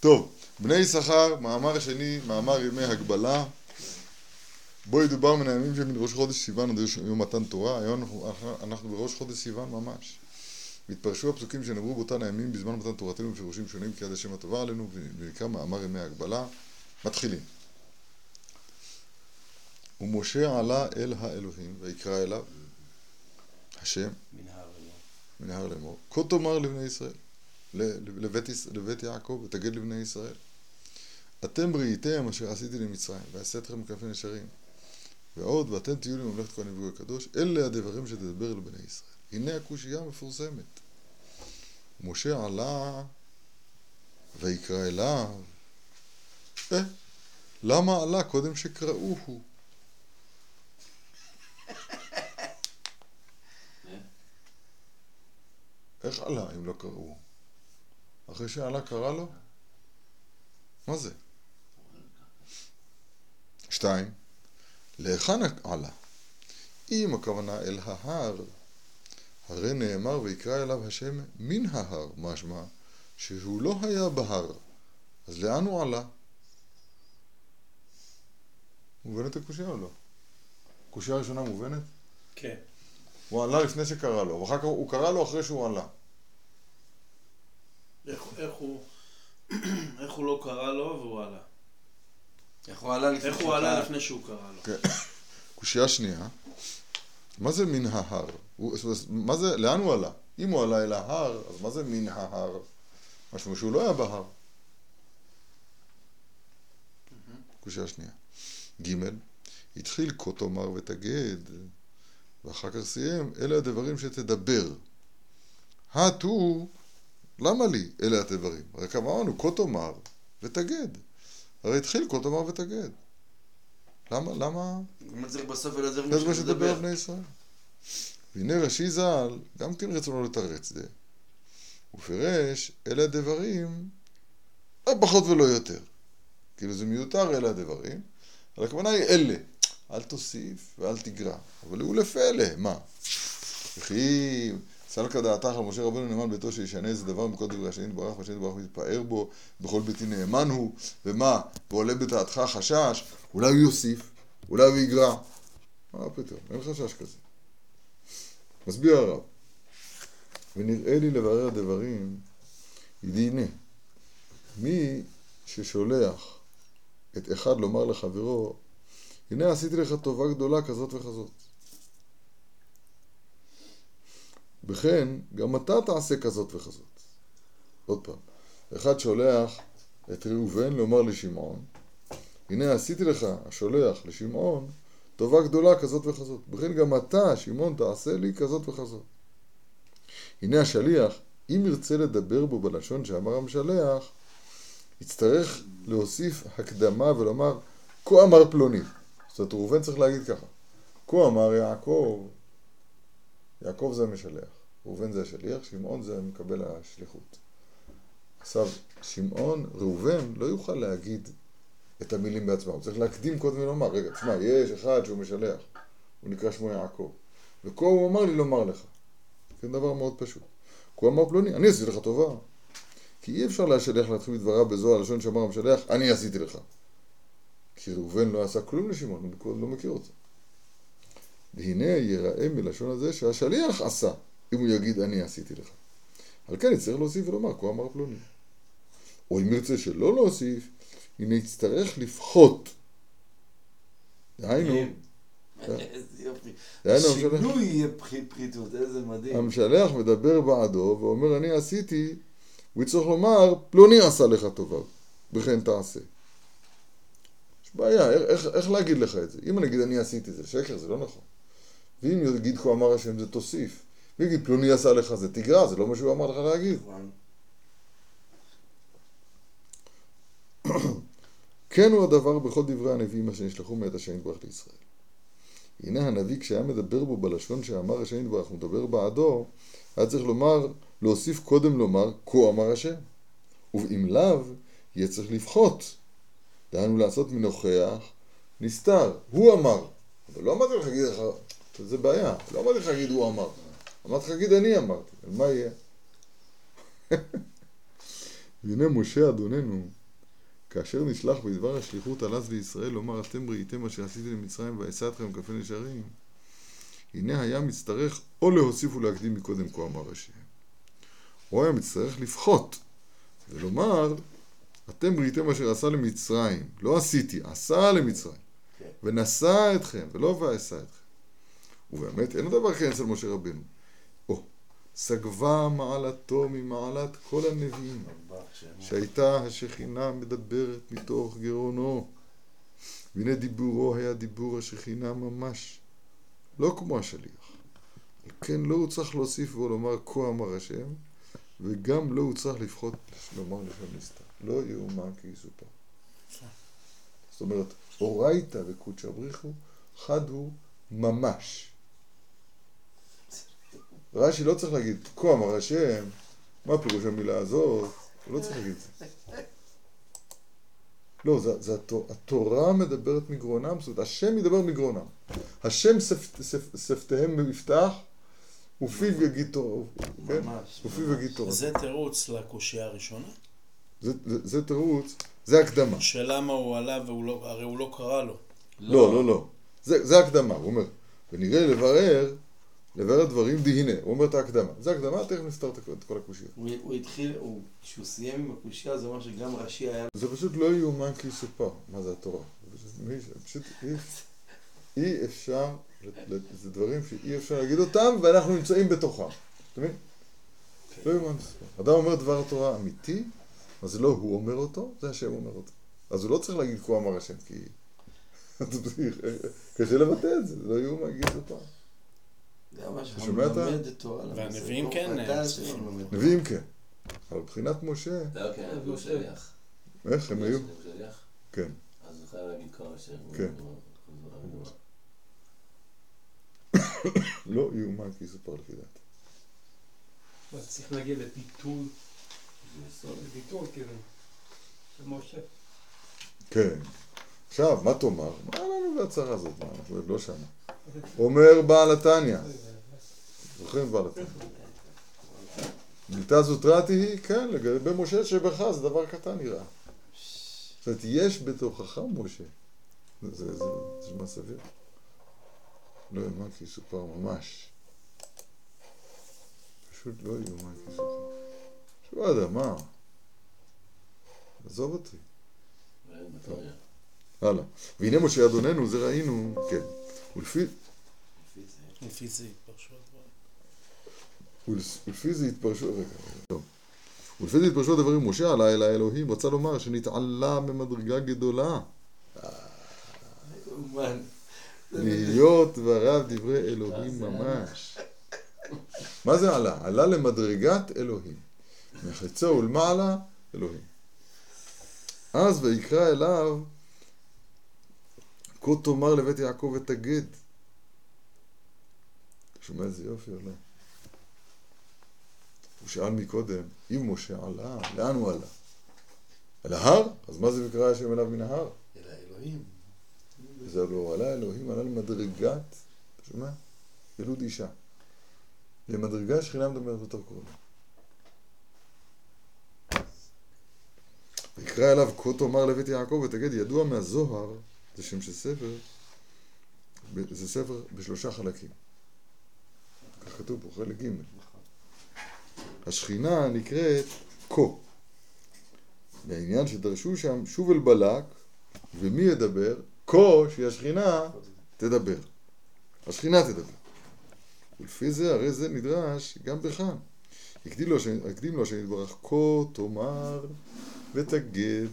טוב, בני יששכר, מאמר שני, מאמר ימי הגבלה. בו ידובר מן הימים שמן ראש חודש סיוון עד יום מתן תורה, היום אנחנו, אנחנו בראש חודש סיוון ממש. והתפרשו הפסוקים שנאמרו באותן הימים בזמן מתן תורתנו בפירושים שונים כי עד השם הטובה עלינו ונקרא מאמר ימי הגבלה. מתחילים. ומשה עלה אל האלוהים ויקרא אליו השם מנהר לאמור כה תאמר לבני ישראל לבית, לבית יעקב ותגיד לבני ישראל אתם בריאיתם אשר עשיתי למצרים ואעשה אתכם מכנפי נשרים. ועוד ואתם תהיו לי ממלכת כהנים וגוי הקדוש אלה הדברים שתדבר לבני ישראל. הנה הקושייה המפורסמת. משה עלה ויקרא אליו. אה, למה עלה? קודם שקראוהו. איך עלה אם לא קראו? אחרי שעלה קרא לו? מה זה? שתיים, להיכן עלה? אם הכוונה אל ההר, הרי נאמר ויקרא אליו השם מן ההר, משמע שהוא לא היה בהר, אז לאן הוא עלה? מובנת הקושייה או לא? קושייה ראשונה מובנת? כן. הוא עלה לפני שקרא לו, ואחר כך הוא קרא לו אחרי שהוא עלה. איך, איך הוא... איך הוא לא קרא לו והוא עלה? איך הוא עלה לפני איך הוא עלה לפני שהוא קרא לו? כן. קושייה שנייה, מה זה מן ההר? הוא, מה זה, לאן הוא עלה? אם הוא עלה אל ההר, אז מה זה מן ההר? משמעו שהוא לא היה בהר. קושייה שנייה. ג' התחיל כה תאמר ותגד, ואחר כך סיים, אלה הדברים שתדבר. הטו למה לי אלה הדברים? הרי כמה אמרנו, כה תאמר ותגד. הרי התחיל כה תאמר ותגד. למה, למה? למה צריך בסוף אלה הדברים זה מה שתדבר בני ישראל. והנה רש"י ז"ל, גם כן רצונו לתרץ זה. הוא פירש, אלה הדברים, לא פחות ולא יותר. כאילו זה מיותר אלה הדברים, אבל הכוונה היא אלה. אל תוסיף ואל תגרע. אבל הוא לפלא, מה? וכי סלקא דעתך על משה רבנו נאמן ביתו שישנה איזה דבר מכל דברי השני יתברך והשני יתברך מתפאר בו בכל ביתי נאמן הוא ומה ועולה בדעתך חשש אולי הוא יוסיף אולי הוא יגרע. מה פתאום? אין חשש כזה. מסביר הרב ונראה לי לברר דברים הנה מי ששולח את אחד לומר לחברו הנה עשיתי לך טובה גדולה כזאת וכזאת וכן, גם אתה תעשה כזאת וכזאת. עוד פעם, אחד שולח את ראובן לומר לשמעון, הנה עשיתי לך, השולח לשמעון, טובה גדולה כזאת וכזאת. וכן גם אתה, שמעון, תעשה לי כזאת וכזאת. הנה השליח, אם ירצה לדבר בו בלשון שאמר המשלח, יצטרך להוסיף הקדמה ולומר, כה אמר פלוני. זאת אומרת, ראובן צריך להגיד ככה, כה אמר יעקב, יעקב זה המשלח. ראובן זה השליח, שמעון זה מקבל השליחות. עכשיו, שמעון, ראובן, לא יוכל להגיד את המילים בעצמם, הוא צריך להקדים קודם ולומר, רגע, תשמע, יש אחד שהוא משלח, הוא נקרא שמו יעקב, וכה הוא אמר לי לומר לך. זה דבר מאוד פשוט. כה אמר פלוני, אני עשיתי לך טובה. כי אי אפשר להשליח להתחיל מדבריו בזו הלשון שאמר המשלח, אני עשיתי לך. כי ראובן לא עשה כלום לשמעון, הוא לא מכיר אותו. והנה ייראה מלשון הזה שהשליח עשה. אם הוא יגיד אני עשיתי לך. על כן יצטרך להוסיף ולומר, כה אמר פלוני. או אם ירצה שלא להוסיף, הנה יצטרך לפחות. דהיינו, איזה יופי. שינוי יהיה פחיתות, איזה מדהים. המשלח מדבר בעדו ואומר אני עשיתי, הוא יצטרך לומר פלוני עשה לך טובה, וכן תעשה. יש בעיה, איך, איך להגיד לך את זה? אם אני אגיד אני עשיתי זה שקר, זה לא נכון. ואם יגיד כה אמר השם זה תוסיף. ויגיד פלוני עשה לך זה תגרע, זה לא מה שהוא אמר לך להגיד. כן הוא הדבר בכל דברי הנביאים אשר נשלחו מאת השם יתברך לישראל. הנה הנביא כשהיה מדבר בו בלשון שאמר השם יתברך, הוא מדבר בעדו, היה צריך לומר, להוסיף קודם לומר, כה אמר השם. ואם לאו, יהיה צריך לפחות. דהיינו לעשות מנוכח נסתר. הוא אמר. אבל לא אמרתי לך להגיד לך, זה בעיה, לא אמרתי לך להגיד הוא אמר. אמרתי לך, תגיד, אני אמרתי, מה יהיה? והנה משה אדוננו, כאשר נשלח בדבר השליחות על אז לישראל לומר אתם ראיתם אשר עשיתי למצרים ואשא אתכם כפי נשרים הנה היה מצטרך או להוסיף ולהקדים מקודם כה אמר השם או היה מצטרך לפחות ולומר אתם ראיתם אשר עשה למצרים לא עשיתי, עשה למצרים כן. ונשא אתכם ולא ואשא אתכם ובאמת אין דבר כן אצל משה רבנו סגבה מעלתו ממעלת כל הנביאים, שהייתה השכינה מדברת מתוך גאונו. והנה דיבורו היה דיבור השכינה ממש, לא כמו השליח. על כן לא הוא צריך להוסיף ולומר כה אמר השם, וגם לא הוא צריך לפחות לומר לשם נסתר. לא יאומן כי יסופר. זאת אומרת, אורייתא וקודשא בריחו, חד הוא ממש. רש"י לא צריך להגיד, כה אמר השם, מה פירוש המילה הזאת? הוא לא צריך להגיד את זה. לא, זה, זה התור, התורה מדברת מגרונם, זאת אומרת, השם מדבר מגרונם. השם שפתיהם במפתח, ופיו יגיד תורה. כן? ופיו יגיד תורה. זה תירוץ לקושייה הראשונה? זה, זה, זה תירוץ, זה הקדמה. שלמה הוא עלה והוא לא, הרי הוא לא קרא לו. לא, לא, לא. זה, זה הקדמה, הוא אומר. ונראה לברר לברר דברים דהינה, הוא אומר את ההקדמה. זה הקדמה, תכף נפתר את כל הקושייה. הוא התחיל, כשהוא סיים עם הקושייה, זה אומר שגם רש"י היה... זה פשוט לא יאומן כי יסופר, מה זה התורה. פשוט אי אפשר, זה דברים שאי אפשר להגיד אותם, ואנחנו נמצאים בתוכם. אתה מבין? לא יאומן כי אדם אומר דבר תורה אמיתי, אז זה לא הוא אומר אותו, זה השם אומר אותו. אז הוא לא צריך להגיד כה אמר השם, כי... קשה לבטא את זה, זה לא יאומן כי יסופר. אתה שומע את ה... והנביאים כן נביאים כן. אבל מבחינת משה... לא, כן, היו שליח. איך הם היו? כן. אז הוא חייב להגיד כל השם. כן. לא יאומן כי יסופר לפי דעתי. צריך להגיע לביטול, לביטול כאילו, משה. כן. עכשיו, מה תאמר? מה לנו בהצהרה הזאת? מה, אנחנו עוד לא שמה. אומר בעל התניא. זוכרים בעל התניא? בלתה זוטרתי היא, כן, לגבי משה שבך זה דבר קטן נראה. זאת אומרת, יש בתוכך משה. זה נשמע סביר. לא יאמן כי יסופר ממש. פשוט לא יאומן כי יסופר. שלא יודע, מה? עזוב אותי. הלאה. והנה משה אדוננו, זה ראינו, כן. ולפי... לפי זה התפרשו הדברים. ולפי זה התפרשו... רגע, טוב. ולפי זה התפרשו הדברים, משה עלה אל האלוהים, רצה לומר שנתעלה במדרגה גדולה. להיות דבריו דברי אלוהים ממש. מה זה עלה? עלה למדרגת אלוהים. מחצו ולמעלה, אלוהים. אז ויקרא אליו כה תאמר לבית יעקב ותגד. שומע איזה יופי או לא? הוא שאל מקודם, אם משה עלה, לאן הוא עלה? אל ההר? אז מה זה וקרא השם אליו מן ההר? אל האלוהים. זה לא עלה אלוהים, עלה למדרגת, אתה שומע? ילוד אישה. למדרגה שכינה מדברת יותר קרובה. ויקרא אליו כה תאמר לבית יעקב ותגד, ידוע מהזוהר זה שם של ספר, זה ספר בשלושה חלקים. כך כתוב פה, חלק ג'. השכינה נקראת כה. והעניין שדרשו שם שוב אל בלק, ומי ידבר? כה שהיא השכינה תדבר. השכינה תדבר. ולפי זה, הרי זה נדרש גם בכאן. הקדים לו, לו שנתברך כה תאמר ותגד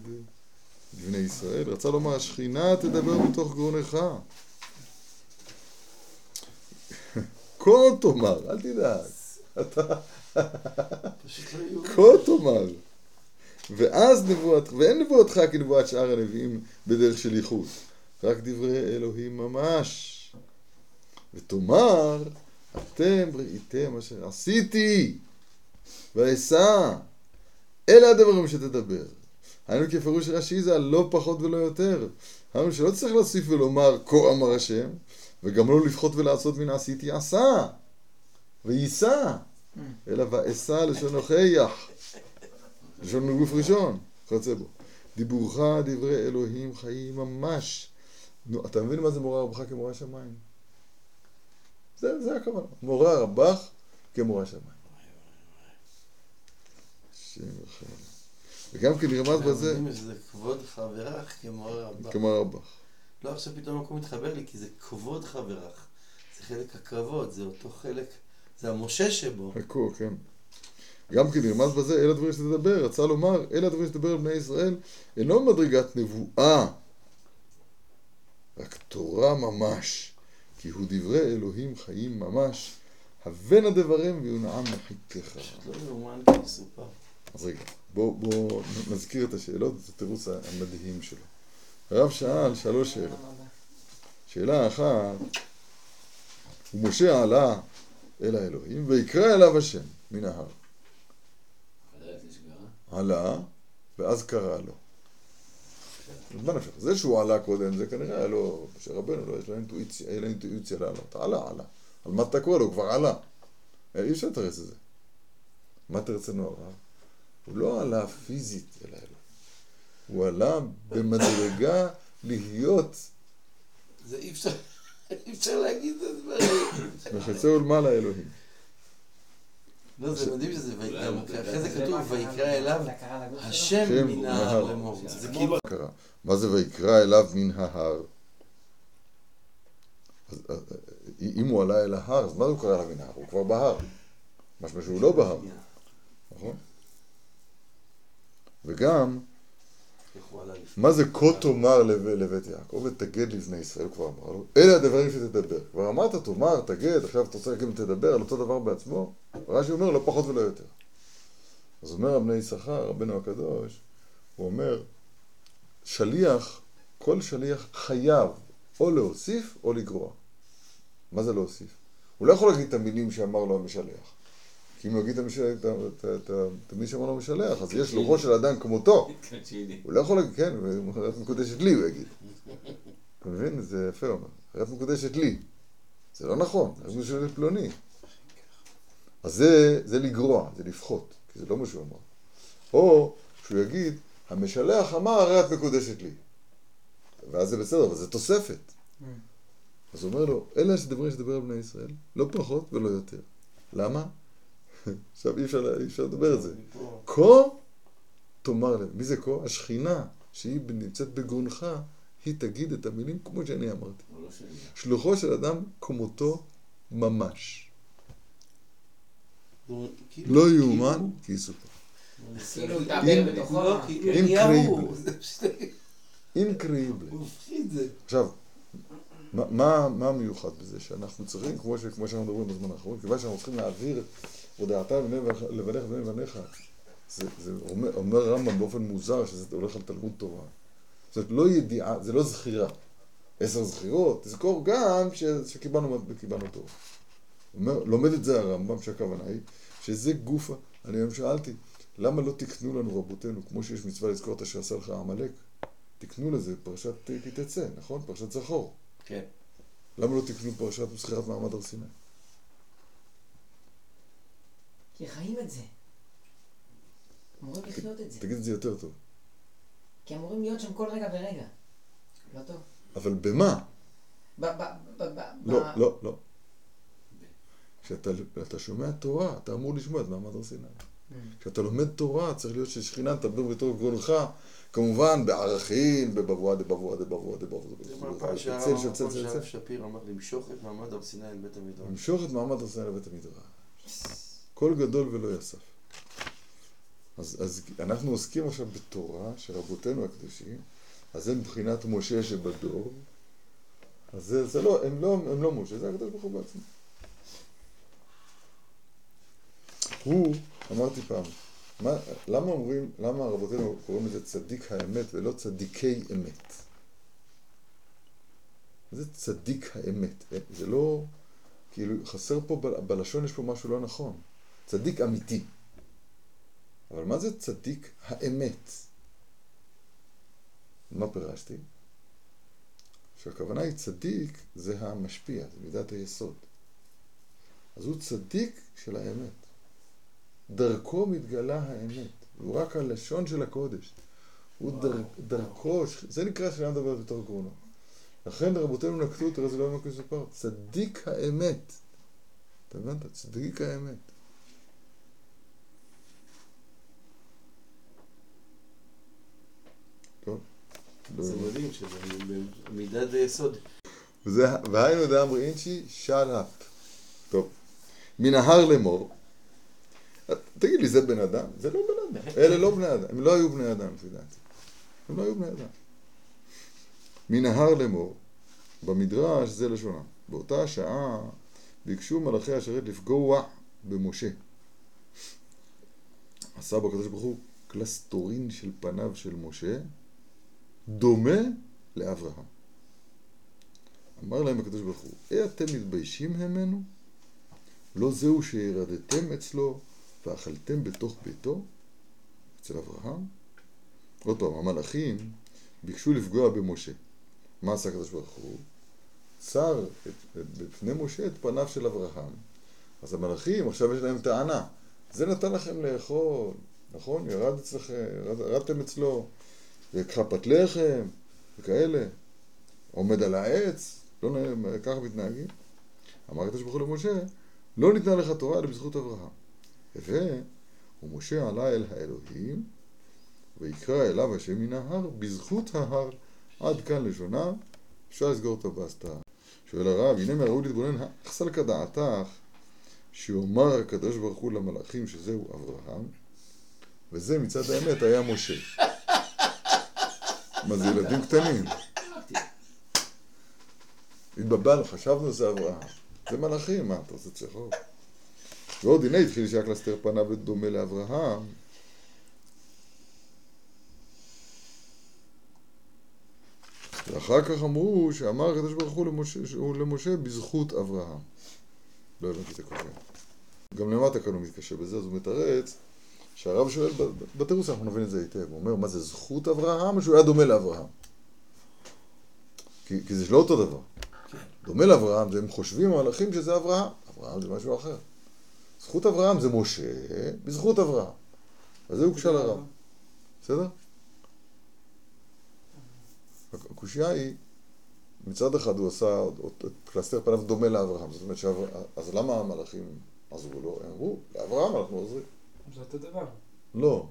לבני ישראל, רצה לומר, השכינה תדבר מתוך גרונך. כה תאמר, אל תדאג. אתה... כה תאמר. ואז נבואת, ואין נבואתך כנבואת שאר הנביאים בדרך של ייחוד, רק דברי אלוהים ממש. ותאמר, אתם ראיתם אשר עשיתי, ואשא, אלה הדברים שתדבר. היינו כפירוש רש"י זה הלא פחות ולא יותר. היינו שלא צריך להוסיף ולומר כה אמר השם, וגם לא לפחות ולעשות מן עשיתי עשה, ויישא, אלא ואשא לשון הוכיח. לשון גוף ראשון, כיוצא בו. דיבורך דברי אלוהים חיים ממש. נו, אתה מבין מה זה מורה רבך כמורה השמיים? זה, זה הכוונה. מורה רבך כמורה השמיים. השם ירחם. וגם כן נרמז בזה יודעים שזה כבוד חברך כמורה רבה. כמורה רבך. לא, עכשיו פתאום הכל מתחבר לי, כי זה כבוד חברך. זה חלק הכבוד, זה אותו חלק, זה המשה שבו. חכו, כן. גם כן נרמז בזה, אלה הדברים שתדבר, רצה לומר, אלה הדברים שתדבר על בני ישראל, אינו מדרגת נבואה, רק תורה ממש, כי הוא דברי אלוהים חיים ממש, הבן הדברים ויונעם מחיתך. פשוט לא יאומן כי יסופר. אז רגע, בואו בוא נזכיר את השאלות, את התירוץ המדהים שלו. הרב שאל שלוש שאלות. שאלה אחת, ומשה עלה אל האלוהים, ויקרא אליו השם מן ההר. עלה, ואז קרא לו. מה נפשך? זה שהוא עלה קודם, זה כנראה היה לו, משה רבנו, לא, יש לו אינטואיציה, היה לו אינטואיציה לעלות. עלה, עלה. על מה אתה קורא לו? הוא כבר עלה. אי אפשר לתרץ את זה. מה תרצנו הרב? הוא לא עלה פיזית אל האלוהים. הוא עלה במדרגה להיות זה אי אפשר, אי אפשר להגיד את הדברים. מחצהו למעלה אלוהים. לא, זה מדהים שזה, אחרי זה כתוב? ויקרא אליו? השם שם מן ההר. לאמור. זה כאילו, מה קרה? מה זה ויקרא אליו מן ההר? אז, אז, אם הוא עלה אל ההר, אז מה זה הוא קרא אליו מן ההר? הוא כבר בהר. משמע שהוא לא בהר, נכון? וגם. מה זה כה תאמר לב- לבית יעקב ותגד לבני ישראל, כבר אמר לו, אלה הדברים שתדבר. כבר אמרת, תאמר, תגד, עכשיו אתה רוצה אם תדבר על אותו דבר בעצמו? רש"י אומר, לא פחות ולא יותר. אז אומר הבני יששכר, רבנו הקדוש, הוא אומר, שליח, כל שליח חייב או להוסיף או לגרוע. מה זה להוסיף? הוא לא יכול להגיד את המילים שאמר לו המשלח. כי אם יגיד את את את את את המילים שאמר לו המשלח, אז יש לו ראש של אדם כמותו. הוא לא יכול להגיד, כן, ארץ מקודשת לי, הוא יגיד. אתה מבין? זה יפה, הוא. ארץ מקודשת לי. זה לא נכון, ארץ מקודשת לפלוני. אז זה, זה לגרוע, זה לפחות, כי זה לא מה שהוא אמר. או שהוא יגיד, המשלח אמר ארץ מקודשת לי. ואז זה בסדר, אבל זה תוספת. אז הוא אומר לו, אלה שדברים שתדבר על בני ישראל, לא פחות ולא יותר. למה? עכשיו אי אפשר, אי אפשר לדבר על זה. כה תאמר להם. מי זה כה? השכינה, שהיא נמצאת בגרונך, היא תגיד את המילים כמו שאני אמרתי. שלוחו של אדם כמותו ממש. כאילו- לא יאומן כי יסופר. כאילו אם-. לא, כאילו אם אליהו, קריבל. זה פשוט- אינקריבל. הוא מפחיד זה. עכשיו, מה, מיוחד בזה? שאנחנו צריכים, כמו שאנחנו מדברים בזמן האחרון, כיוון שאנחנו צריכים להעביר את הודעתה לבניך לבניך ובניך, זה, זה אומר, אומר רמב"ם באופן מוזר שזה הולך על תלמוד תורה. זאת אומרת, לא ידיעה, זה לא זכירה. עשר זכירות, תזכור גם ש, שקיבלנו קיבלנו תורה. אומר, לומד את זה הרמב"ם, שהכוונה היא שזה גוף, ה- אני היום שאלתי, למה לא תקנו לנו רבותינו, כמו שיש מצווה לזכור את אשר עשה לך עמלק? תקנו לזה פרשת כי תצא, נכון? פרשת זכור. כן. למה לא תקנו פרשת זכירת מעמד הר סיני? כי חיים את זה. אמורים לחיות את זה. תגיד את זה יותר טוב. כי אמורים להיות שם כל רגע ורגע. לא טוב. אבל במה? ב... ב... ב... ב... לא, ב- לא, לא. כשאתה אתה שומע תורה, אתה אמור לשמוע את מעמד הר סיני. Mm. כשאתה לומד תורה, צריך להיות ששכינה תדבר בתור גרונך, כמובן בערכים, בבבואה דבבואה דבבואה דבבואה זה דבבואה מהפעם צל שהרב של צל המקום של שהרב צל. שפיר אמר למשוך את מעמד הר סיני אל בית המדרש. למשוך את מעמד הר סיני לבית המדרש. קול גדול ולא יסף. אז, אז אנחנו עוסקים עכשיו בתורה שרבותינו הקדושים, אז זה מבחינת משה שבדור, אז זה, זה לא, הם לא, הם לא משה, זה הקדוש ברוך הוא בעצמו. הוא, אמרתי פעם, מה, למה אומרים, למה רבותינו קוראים לזה צדיק האמת ולא צדיקי אמת? זה צדיק האמת, זה לא, כאילו חסר פה, בלשון יש פה משהו לא נכון, צדיק אמיתי. אבל מה זה צדיק האמת? מה פירשתי? שהכוונה היא צדיק זה המשפיע, זה מידת היסוד. אז הוא צדיק של האמת. דרכו מתגלה האמת. הוא רק הלשון של הקודש. הוא דר, דרכו, זה נקרא שאלה מדברת בתור קרונו. לכן רבותינו נקטו, תראה זה לא יום מסופר, צדיק האמת. אתה הבנת? צדיק האמת. טוב. לא זה. מדהים שזה במידת היסוד. וזה, והיינו דאמר אינשי שלהפ. טוב. מן ההר לאמור. תגיד לי, זה בן אדם? זה לא בן אדם. אלה לא בני אדם. הם לא היו בני אדם, לפי דעתי. הם לא היו בני אדם. מן ההר לאמור. במדרש זה לשונם. באותה שעה ביקשו מלאכי השרת לפגוע במשה. עשה בו הקדוש ברוך הוא קלסטורין של פניו של משה, דומה לאברהם. אמר להם הקדוש ברוך הוא, אי אתם מתביישים ממנו? לא זהו שירדתם אצלו ואכלתם בתוך ביתו? אצל אברהם? עוד פעם, המלאכים ביקשו לפגוע במשה. מה עשה הקדוש ברוך הוא? צר בפני משה את פניו של אברהם. אז המלאכים, עכשיו יש להם טענה. זה נתן לכם לאכול, נכון? ירד אצלכם, ירד, ירדתם אצלו, וקחה פת לחם, וכאלה. עומד על העץ, לא נ... ככה מתנהגים. אמר הקדוש ברוך הוא למשה, לא ניתנה לך תורה אלא בזכות אברהם. ומשה עלה אל האלוהים, ויקרא אליו השם מן ההר, בזכות ההר. עד כאן לשונה, אפשר לסגור את הבסטה. שואל הרב, הנה מהראוי להתבונן, אכסל כדעתך, שיאמר הקדוש ברוך הוא למלאכים שזהו אברהם, וזה מצד האמת היה משה. מה זה ילדים קטנים? התבלבלנו, חשבנו שזה אברהם. זה מלאכים, מה, אתה עושה צחוק? ועוד הנה התחיל שהיה קלסתר פניו דומה לאברהם. ואחר כך אמרו שאמר הקדוש ברוך הוא למשה, למשה בזכות אברהם. לא הבנתי את הקודם. גם למטה כאן הוא מתקשר בזה, אז הוא מתרץ שהרב שואל, בתירוץ אנחנו נבין את זה היטב, הוא אומר מה זה זכות אברהם או שהוא היה דומה לאברהם? כי, כי זה לא אותו דבר. דומה לאברהם, זה הם חושבים המלאכים שזה אברהם, אברהם זה משהו אחר. זכות אברהם זה משה, בזכות אברהם. אז זה הוגשה לרב, בסדר? הקושייה היא, מצד אחד הוא עשה את קלסתר פניו דומה לאברהם, זאת אומרת. אז למה המלאכים עזרו לו? הם אמרו, לאברהם אנחנו עוזרים. זה אותו דבר. לא.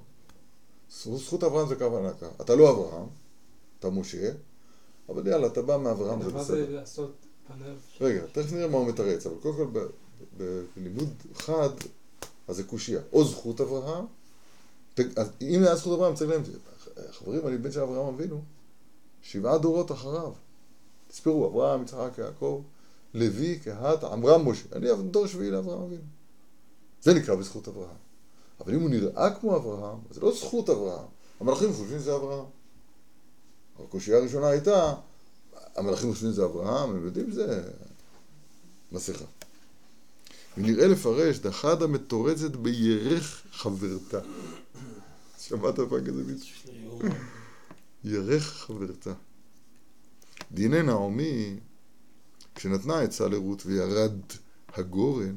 זכות אברהם זה כוונה ככה. אתה לא אברהם, אתה משה, אבל יאללה, אתה בא מאברהם, זה בסדר. זה לעשות פניו? רגע, תכף נראה מה הוא מתרץ, אבל קודם כל בלימוד חד, אז זה קושייה. או זכות אברהם, אז אם היה זכות אברהם, צריך להם, חברים, אני בן של אברהם אבינו, שבעה דורות אחריו. תספרו, אברהם, יצחק, יעקב, לוי, קהת, עמרם, משה. אני דור שביעי לאברהם אבינו. זה נקרא בזכות אברהם. אבל אם הוא נראה כמו אברהם, זה לא זכות אברהם. המלאכים חושבים שזה אברהם. הקושייה הראשונה הייתה, המלאכים חושבים שזה אברהם, הם יודעים שזה מסכה. ונראה לפרש, דחדה מתורצת בירך חברתה. שמעת פעם כזה ביטוי? ירך חברתה. דיני נעמי, כשנתנה עצה לרות וירד הגורן,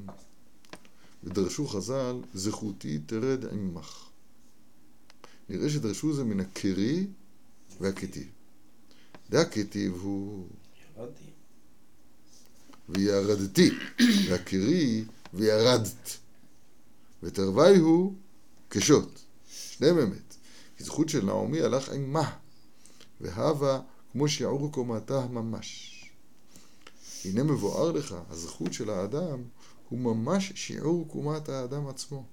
ודרשו חז"ל, זכותי תרד עמך. נראה שדרשו זה מן הקרי והכתיב. דהכתיב הוא ירדתי. וירדתי, והקרי וירדת. ותרווי הוא כשוט. שניהם אמת. כי זכות של נעמי הלך עמה, והווה כמו שיעור קומתה ממש. הנה מבואר לך, הזכות של האדם הוא ממש שיעור קומת האדם עצמו.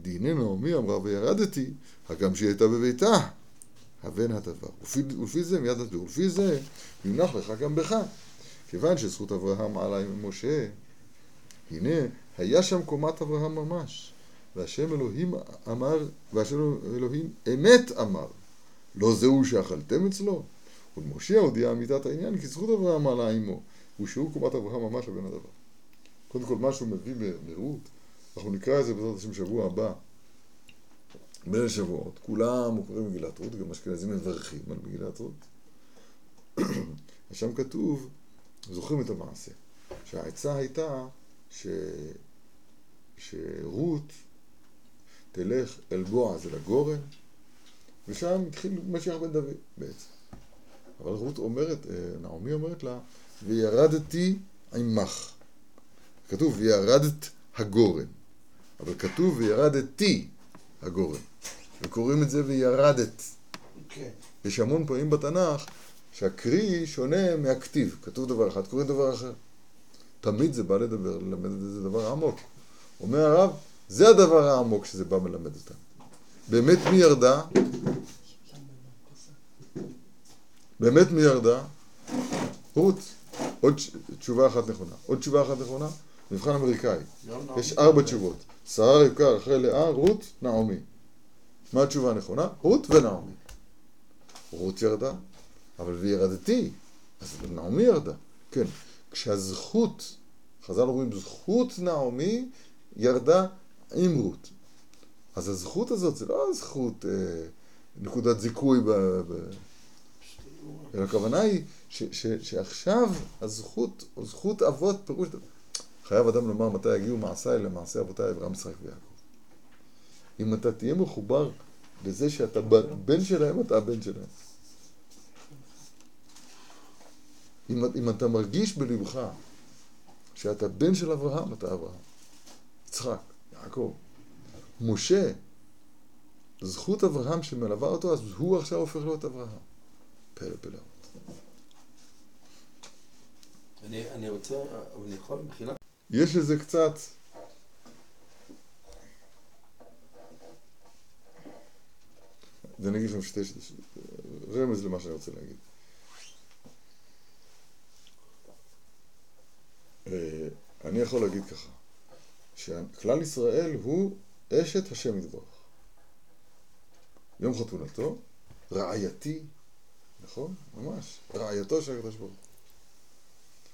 והנה נעמי אמרה וירדתי, הגם שהיא הייתה בביתה, הבן הדבר. ולפי, ולפי זה מיד נסביר, ולפי זה יונח לך גם בך. כיוון שזכות אברהם עלה עם משה, הנה, היה שם קומת אברהם ממש. והשם אלוהים אמר, והשם אלוהים אמת אמר, לא זהו שאכלתם אצלו? ולמשה הודיע אמיתת העניין, כי זכות אברהם עלה עמו, הוא שיעור קומת אברהם ממש הבן הדבר. קודם כל, מה שהוא מביא ברות, אנחנו נקרא את זה בעזרת השם שבוע הבא, בליל שבועות, כולם קוראים מגילת רות, גם אשכנזים מברכים על מגילת רות. ושם כתוב, זוכרים את המעשה, שהעצה הייתה ש... שרות תלך אל בועז אל הגורן, ושם התחיל משיח בן דוד בעצם. אבל רות אומרת, אה, נעמי אומרת לה, וירדתי עמך. כתוב וירדת הגורן, אבל כתוב וירדתי הגורן, וקוראים את זה וירדת. כן. יש המון פעמים בתנ"ך שהקרי שונה מהכתיב, כתוב דבר אחד, קוראים דבר אחר. תמיד זה בא לדבר, ללמד את זה דבר עמוק. אומר הרב, זה הדבר העמוק שזה בא מלמד אותנו. באמת מי ירדה? באמת מי ירדה? רות. עוד תשובה אחת נכונה. עוד תשובה אחת נכונה? מבחן אמריקאי. יש ארבע. תשובות. שרה רבקה אחרי לאה, רות, נעמי. מה התשובה הנכונה? רות ונעמי. רות ירדה, אבל וירדתי, אז נעמי ירדה. כן, כשהזכות, חז"ל אומרים זכות נעמי ירדה עם רות. אז הזכות הזאת זה לא הזכות, אה, נקודת זיכוי ב... ב... אלא הכוונה היא ש, ש, שעכשיו הזכות, זכות אבות, פירוש, חייב אדם לומר מתי יגיעו מעשיי למעשה אבותיי אברהם, יצחק ויעקב. אם אתה תהיה מחובר לזה שאתה בן שלהם, אתה הבן שלהם. אם, אם אתה מרגיש בלבך שאתה בן של אברהם, אתה אברהם. יצחק, יעקב. משה, זכות אברהם שמלווה אותו, אז הוא עכשיו הופך להיות אברהם. פלא פלאות. אני אני רוצה, אני יכול מבחינה... יש לזה קצת... ואני אגיד לכם שתי... שתי- רמז למה שאני רוצה להגיד. אה, אני יכול להגיד ככה, שכלל ישראל הוא אשת השם יתברך. יום חתונתו, רעייתי, נכון? ממש, רעייתו של הקדוש ברוך הוא.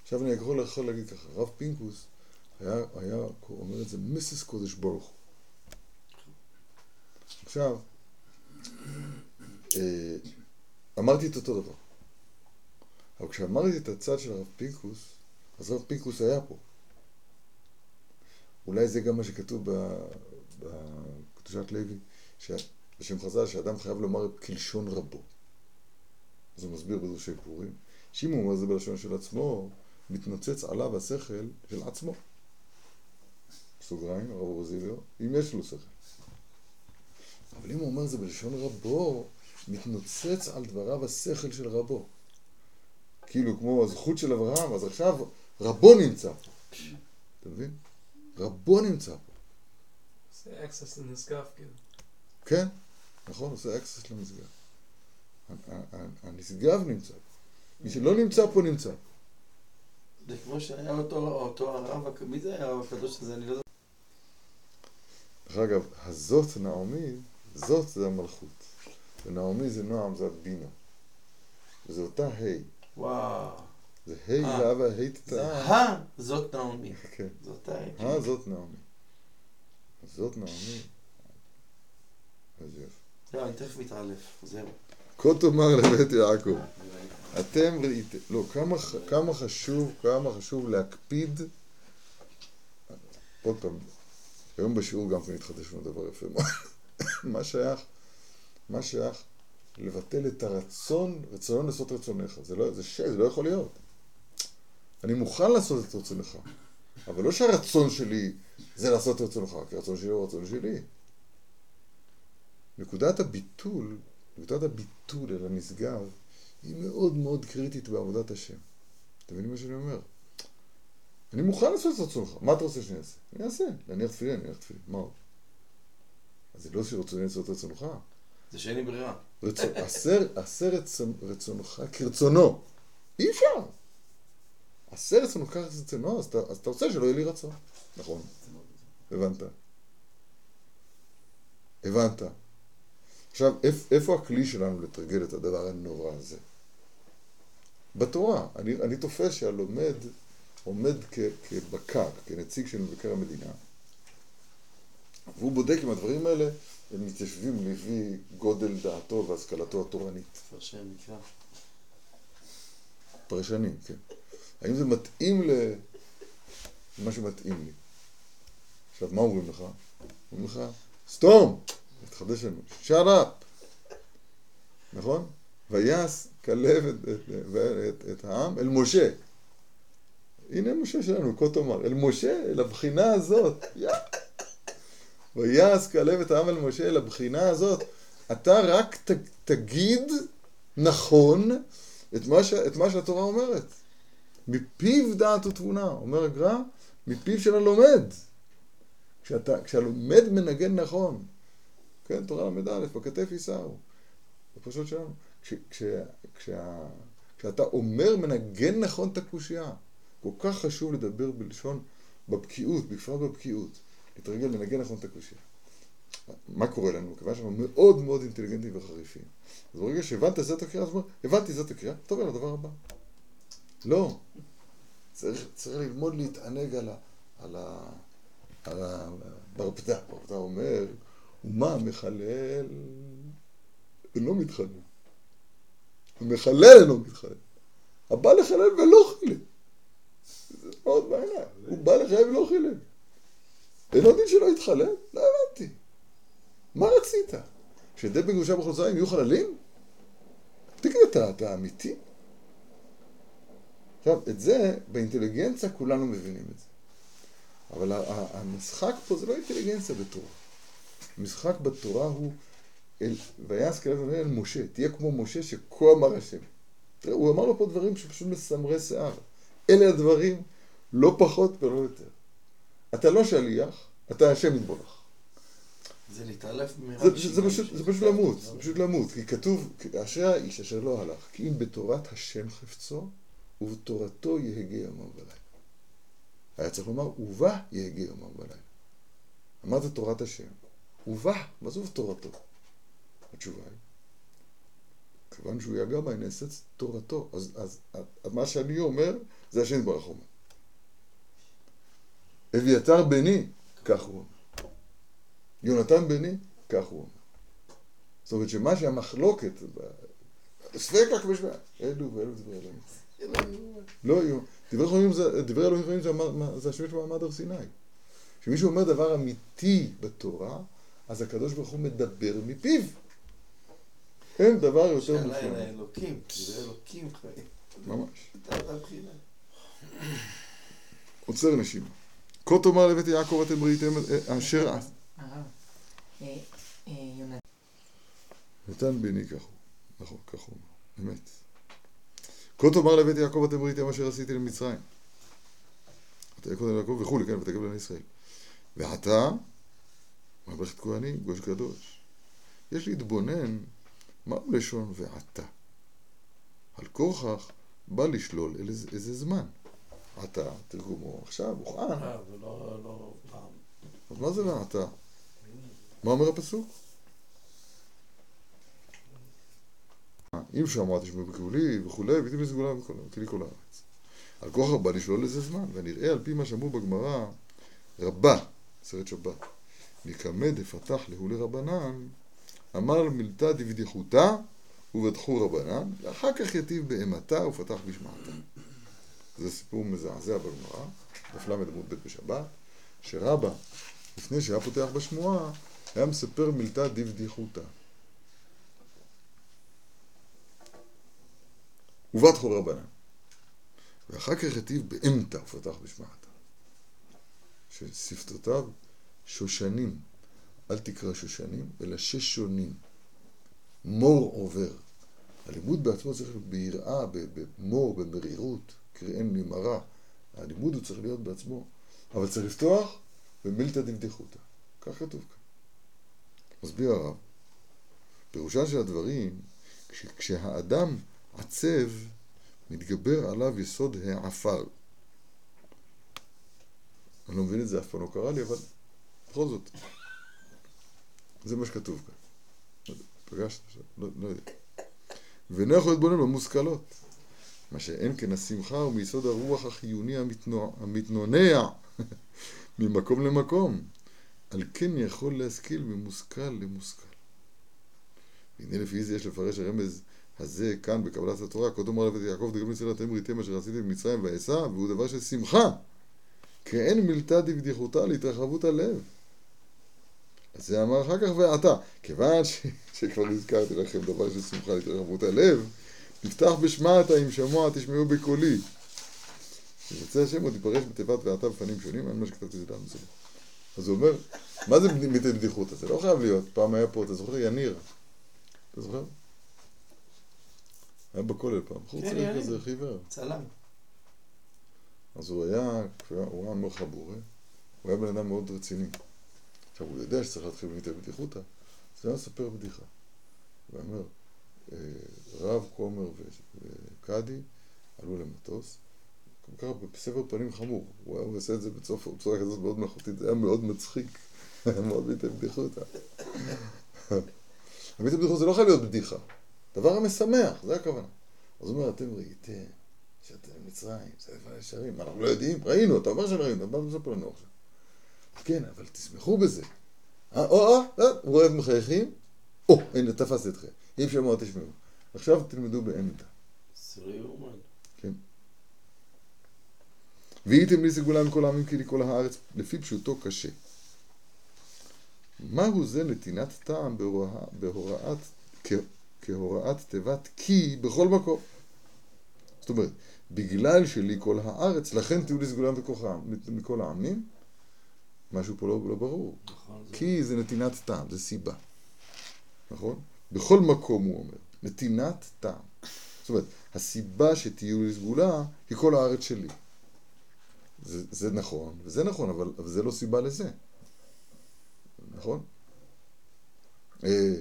עכשיו אני יכול, להגיד ככה, הרב פינקוס היה, היה אומר את זה מיסיס קודש ברוך הוא. עכשיו, אה, אמרתי את אותו דבר. אבל כשאמרתי את הצד של הרב פינקוס, אז הרב פינקוס היה פה. אולי זה גם מה שכתוב בקדושת לוי, בשם חז"ל, שאדם חייב לומר כלשון רבו. אז הוא מסביר בדרשי פורים, שאם הוא אומר זה בלשון של עצמו, מתנוצץ עליו השכל של עצמו. סוגריים, הרב רוזיליו, אם יש לו שכל. אבל אם הוא אומר זה בלשון רבו, מתנוצץ על דבריו השכל של רבו. כאילו כמו הזכות של אברהם, אז עכשיו רבו נמצא פה. אתה מבין? רבו נמצא פה. זה access לנשגב כאילו. כן, נכון, עושה access ה- הנשגב נמצא פה. מי שלא נמצא פה נמצא. זה כמו שהיה אותו, הרב, מי זה היה הרב הקדוש הזה? אני לא יודע. דרך אגב, הזאת נעמי, זאת זה המלכות. ונעמי זה נועם, זה הבינה. וזה אותה ה'. וואו. זה ה' אה. לאבא, ה' זה תתאה. ה... זאת נעמי. כן. זאת ה... אה, זאת נעמי. זאת נעמי. איזה יופי. לא, אני תכף מתעלף. זהו. כה תאמר לבית יעקב, אתם ראיתם, לא, כמה חשוב, כמה חשוב להקפיד, עוד פעם, היום בשיעור גם כן התחדש לנו דבר יפה מה שייך, מה שייך לבטל את הרצון, רצונון לעשות רצונך, זה לא, זה ש... זה לא יכול להיות. אני מוכן לעשות את רצונך, אבל לא שהרצון שלי זה לעשות את רצונך, כי הרצון שלי הוא הרצון שלי. נקודת הביטול, נקודת הביטול אל הנשגב, היא מאוד מאוד קריטית בעבודת השם. אתה מבין מה שאני אומר? אני מוכן לעשות את רצונך, מה אתה רוצה שאני אעשה? אני אעשה, להניח תפילין, אני אניח תפילין, מה עוד? אז זה לא שרצוני לעשות את רצונך. זה שאין לי ברירה. עשה, רצונך כרצונו. אי אפשר. עשה רצונך כרצונו, אז אתה, אז אתה רוצה שלא יהיה לי רצון. נכון. הבנת. הבנת. עכשיו, איפ, איפה הכלי שלנו לתרגל את הדבר הנורא הזה? בתורה. אני, אני תופס שהלומד עומד כ, כבקר, כנציג של מבקר המדינה, והוא בודק אם הדברים האלה הם מתיישבים לפי גודל דעתו והשכלתו התורנית. פרשן מקרא. פרשנים, כן. האם זה מתאים למה שמתאים לי? עכשיו, מה אומרים לך? אומרים לך, סתום! מתחדש לנו, shut up! נכון? ויעש כלב את, את, את, את העם אל משה. הנה משה שלנו, כה תאמר, אל משה, אל הבחינה הזאת. ויעש כלב את העם אל משה, אל הבחינה הזאת. אתה רק ת, תגיד נכון את מה, ש, את מה שהתורה אומרת. מפיו דעת ותבונה, אומר הגר"א, מפיו של הלומד. כשאתה, כשהלומד מנגן נכון, כן, תורה ל"א, בכתף יישאו, בפרשות שלנו. כש, כש, כשה, כשאתה אומר, מנגן נכון את הקושייה, כל כך חשוב לדבר בלשון, בבקיאות, בפרט בבקיאות, להתרגל לנגן נכון את הקושייה. מה קורה לנו? כיוון שאנחנו מאוד מאוד אינטליגנטים וחריפים. אז ברגע שהבנת זאת הקריאה, אז אומר, הבנתי זאת הקריאה, טוב, יאללה, הדבר הבא. לא. צריך, צריך ללמוד להתענג על ה... על ה... על ה... ברפדה. ברפדה אומר, ומה מחלל אינו מתחלל. המחלל אינו מתחלל. הבא לחלל ולא חילל. מאוד בעיניים. הוא בא לחלל ולא חילל. אין עוד דין שלא יתחלל? לא הבנתי. מה רצית? שדי בגרושה בחוזיים יהיו חללים? תגיד, אתה, אתה אמיתי? עכשיו, את זה, באינטליגנציה כולנו מבינים את זה. אבל המשחק פה זה לא אינטליגנציה בתורה. המשחק בתורה הוא, אל, ויעש כלב אל משה, תהיה כמו משה שכה אמר השם. הוא אמר לו פה דברים שפשוט מסמרי שיער. אלה הדברים, לא פחות ולא יותר. אתה לא שליח, אתה השם יתברך. זה להתעלף זה, זה, זה, פשוט, זה פשוט למות, זה פשוט למות, כי כתוב, אשרי האיש אשר לא הלך, כי אם בתורת השם חפצו, ובתורתו יהגה יומם ולילה. היה צריך לומר, ובא יהגה יומם ולילה. אמרת תורת השם, ובא, מה זאת תורתו? התשובה היא, כיוון שהוא יגע בה, נעשית תורתו. אז, אז, אז מה שאני אומר, זה השם יתברך אומר. אביתר בני, כך הוא אומר. יונתן בני, כך הוא אומר. זאת אומרת שמה שהמחלוקת, ספקה כבשווה, אלו ואלו דברי אלוהים. לא יהיו. דברי אלוהים זה, דברי אלוהים זה, זה השם של מעמד הר סיני. כשמישהו אומר דבר אמיתי בתורה, אז הקדוש ברוך הוא מדבר מפיו. אין דבר יותר שאלה מופלא. אל האלוקים, דברי אלוקים חיים. ממש. עוצר נשימה. כה תאמר לבית יעקב אתם ראיתם אשר הרב, אה, אה, נתן בני כך הוא. נכון, כך הוא אומר. אמת. כה תאמר לבית יעקב אתם ראיתם אשר עשיתי למצרים. קודם ליעקב וכולי, כן, ותגב לבני ישראל. ועתה, ממלכת כהנים, גוש קדוש. יש להתבונן מהו לשון ועתה. על כורכך בא לשלול איזה, איזה זמן. עתה, תרגומו עכשיו, הוכן. אה, ולא, לא, פעם. אז מה זה ועתה? מה אומר הפסוק? אם שמוע תשמעו בקולי וכולי, ותהיה בסגולה וכלי כל הארץ. על כוח רבה לשלול לזה זמן, ונראה על פי מה שאמרו בגמרא, רבה, סרט שבת, נקמא דפתח להולי רבנן, אמר מילתא דבדיחותא ובדחו רבנן, ואחר כך יטיב באימתה ופתח בשמעתה. זה סיפור מזעזע בגמרא, דף ל' עמוד ב' בשבת, שרבא, לפני שהיה פותח בשמועה, היה מספר מילתא דבדיחותא. ובת חול רבנן. ואחר כך היטיב באמתא ופתח בשמעתה. ששפתותיו שושנים, אל תקרא שושנים, אלא ששונים. מור עובר. הלימוד בעצמו צריך להיות ביראה, במור, במרירות, קריאן נמרה. הלימוד הוא צריך להיות בעצמו. אבל צריך לפתוח במילתא דבדיחותא. כך כתוב כאן. מסביר הרב. פירושם של הדברים, כש, כשהאדם עצב, מתגבר עליו יסוד העפר. אני לא מבין את זה, אף פעם לא קרה לי, אבל בכל זאת. זה מה שכתוב כאן. פגשת? לא, לא יודע. ואינו יכול להתבונן במושכלות. מה שאין כן השמחה הוא מיסוד הרוח החיוני המתנוע, המתנונע ממקום למקום. על כן יכול להשכיל ממושכל למושכל. והנה לפי זה יש לפרש הרמז הזה כאן בקבלת התורה, קודם אמר לבית יעקב דגל מצרים אתם ראיתם אשר עשיתם במצרים ואעשה, והוא דבר של שמחה. כי אין מילתא דבדיחותא להתרחבות הלב. אז זה אמר אחר כך ואתה. כיוון ש... שכבר הזכרתי לכם דבר של שמחה להתרחבות הלב, נפתח בשמעתה עם שמוע תשמעו בקולי. ירצה השם עוד יפרש בתיבת ואתה בפנים שונים, אין מה שכתבתי זה לעם זה. אז הוא אומר, מה זה בדיחותא? זה לא חייב להיות. פעם היה פה, אתה זוכר? יניר. אתה זוכר? היה בכולל פעם. בחור כן, צעיר יניר. כזה, חיוור. צלם. אז הוא היה, הוא היה אמר חבורה, הוא היה בן אדם מאוד רציני. עכשיו, הוא יודע שצריך להתחיל במיתי בדיחותא, אז הוא היה מספר בדיחה. הוא אומר, רב, כומר וקאדי עלו למטוס, ככה בסבר פנים חמור. הוא היה עושה את זה בצורה כזאת מאוד מלאכותית, זה היה מאוד מצחיק. היה מאוד מיתי בדיחותא. המיתי בדיחותא זה לא חייב להיות בדיחה. דבר המשמח, זה הכוונה. אז הוא אומר, אתם ראיתם שאתם מצרים, זה לפני ישרים, אנחנו לא יודעים, ראינו, אתה אומר שראינו, אתה מספר לנו עכשיו. כן, אבל תשמחו בזה. אה, או, או, אה, הוא רואה מחייכים, או, הנה, תפסתי אתכם. אם שמעו, תשמעו. עכשיו תלמדו. זה לא יאומן. והייתם לי סגולה מכל העמים כי לי כל הארץ, לפי פשוטו קשה. מהו זה נתינת טעם בהוראה, בהוראת, כ, כהוראת תיבת כי בכל מקום? זאת אומרת, בגלל שלי כל הארץ, לכן תהיו לי סגולה מכל העמים? משהו פה לא, לא ברור. נכון. זה- כי זה נתינת טעם, זה סיבה. נכון? בכל מקום הוא אומר, נתינת טעם. זאת אומרת, הסיבה שתהיו לי סגולה היא כל הארץ שלי. זה, זה נכון, וזה נכון, אבל, אבל זה לא סיבה לזה. נכון? אה,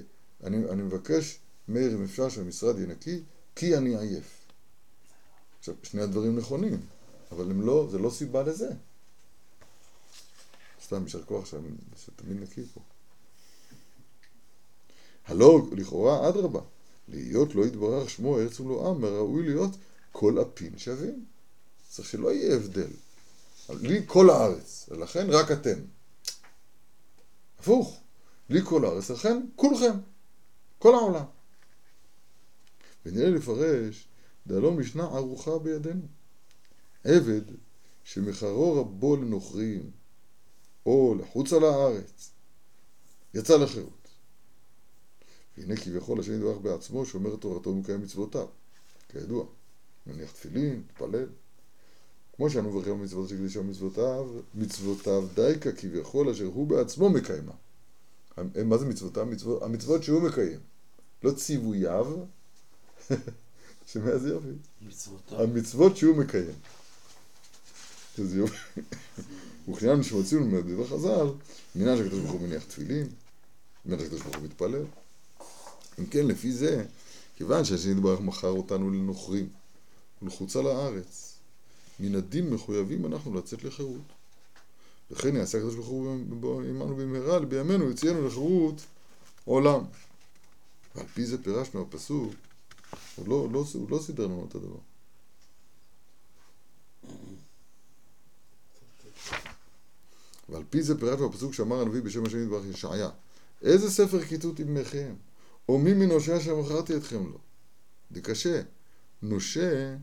אני, אני מבקש, מאיר, אם אפשר שהמשרד יהיה נקי, כי אני עייף. עכשיו, שני הדברים נכונים, אבל הם לא, זה לא סיבה לזה. סתם, יישר כוח שאני, שתמיד נקי פה. הלא, לכאורה, אדרבה, להיות לא יתברך שמו ארץ ומלואם, ראוי להיות כל אפין שווים. צריך שלא יהיה הבדל. לי כל הארץ, ולכן רק אתם. הפוך, לי כל הארץ, לכן כולכם, כל העולם. ונראה לפרש, דלא משנה ערוכה בידינו. עבד שמחרו רבו לנוכרים, או לחוץ על הארץ, יצא לחירות. והנה כביכול השם יתברך בעצמו שומר תורתו ומקיים מצוותיו, כידוע, מניח תפילין, מתפלל. כמו שאנו מברכים על מצוות שקדישה מצוותיו, מצוותיו דייקה כביכול אשר הוא בעצמו מקיימה. מה זה מצוותיו? מצוות, המצוות שהוא מקיים. לא ציווייו, שומע איזה יופי? מצוותיו. המצוות שהוא מקיים. איזה יופי. וכשאנו שמוצאים מדברי חז"ל, מנהל שהקדוש ברוך הוא מניח תפילין, מנהל שהקדוש ברוך הוא מתפלל. אם כן, לפי זה, כיוון שהשם יתברך מכר אותנו לנוכרים ולחוצה לארץ, מן הדין מחויבים אנחנו לצאת לחירות. וכן יעשה הקדוש ברוך הוא עמנו במהרה, בימינו יוציאנו לחירות עולם. ועל פי זה פירשנו הפסוק, הוא לא, לא, הוא לא סידר לנו את הדבר. ועל פי זה פירשנו הפסוק שאמר הנביא בשם השם יתברך ישעיה, איזה ספר כיתות עמכם? או מי מנושה אשר מכרתי אתכם לו? זה קשה. נושה,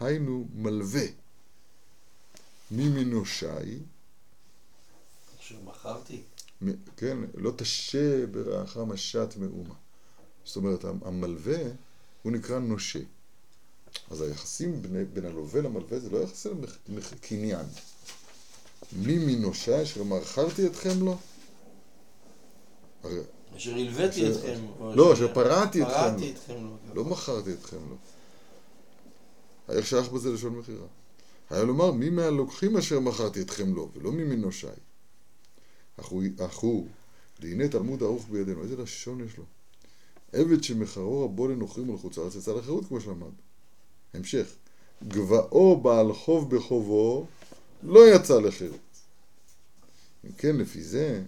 היינו מלווה. מי מנושי, עכשיו מכרתי. כן, לא תשה ברעך משת מאומה. זאת אומרת, המ- המלווה הוא נקרא נושה. אז היחסים בין, בין הלווה למלווה זה לא יחסי קניין. מי מנושי אשר מכרתי אתכם לו? הרי אשר הלוויתי אשר- אתכם. לא, אשר פרעתי אתכם. אתכם לו. לא מכרתי אתכם לו. איך שייך בזה לשון מכירה? היה לומר, מי מהלוקחים אשר מכרתי אתכם לו, ולא מי מנושי. אך הוא, והנה תלמוד ערוך בידינו, איזה לשון יש לו? עבד שמחרו רבו לנוכרים ולחוץ לארץ יצא לחירות כמו שלמד. המשך, גבאו בעל חוב בחובו לא יצא לחירות. אם כן, לפי זה,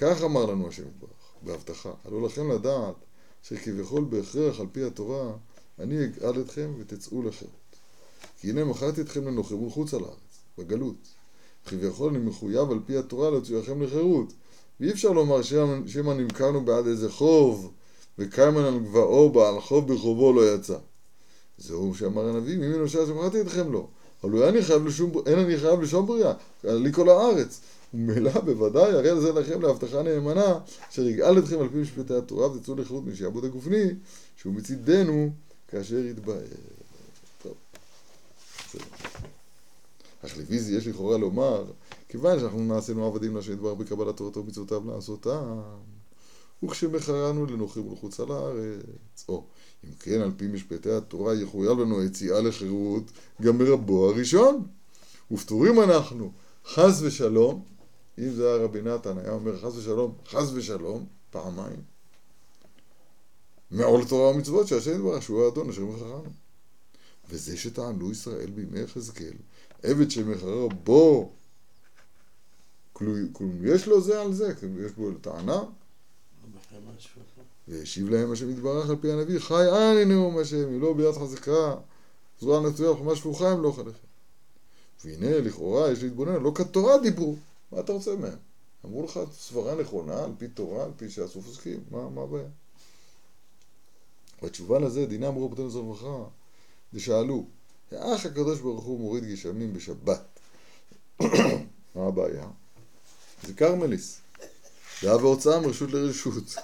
כך אמר לנו השם יתברך, בהבטחה. הלא לכם לדעת שכביכול בהכרח על פי התורה, אני אגאל אתכם ותצאו לחירות. כי הנה מכרתי אתכם לנוכרים ולחוץ על הארץ, בגלות. כביכול אני מחויב על פי התורה להוציאכם לחירות. ואי אפשר לומר שמא- נמכרנו בעד איזה חוב, וקיימן על גבעו בעל חוב בחובו לא יצא. זהו שאמר הנביא, מי מנושה שמכרתי אתכם לו. אבל הוא אין אני אין אני חייב לשום בריאה, לי כל הארץ. וממילא בוודאי הרי זה לכם להבטחה נאמנה, אשר יגאל אתכם על פי משפטי התורה ותצאו לחירות משעבוד הגופני, שהוא מצידנו כאשר יתבהר. טוב. בסדר. אך לפי זה יש לכאורה לומר, כיוון שאנחנו נעשינו עבדים להשם יתברך בקבלת תורתו ומצוותיו לעשותם, וכשמכרנו לנוחים ולחוץ על הארץ. או, אם כן, על פי משפטי התורה יחויב לנו היציאה לחירות גם ברבו הראשון. ופטורים אנחנו, חס ושלום, אם זה היה רבי נתן, היה אומר חס ושלום, חס ושלום, פעמיים, מעול תורה ומצוות שהשם יתברך שהוא האדון אשר מכרנו. וזה שטענו ישראל בימי יחזקאל, עבד שמכר בו, כלום יש לו זה על זה, יש בו טענה. והשיב להם השם יתברך על פי הנביא, חי אני נאום השם, אם לא ביד חזקה, זרוע נטויה וחומה שפוכה ימלוך עליכם. והנה, לכאורה, יש להתבונן, לא כתורה דיברו, מה אתה רוצה מהם? אמרו לך סברה נכונה, על פי תורה, על פי שעשו פוסקים, מה, הבעיה? בתשובה לזה, דינה אמרו רבותינו זו לברכה, ושאלו, האח הקדוש ברוך הוא מוריד גשמים בשבת, מה הבעיה? זה כרמליס, זה היה והוצאה מרשות לרשות.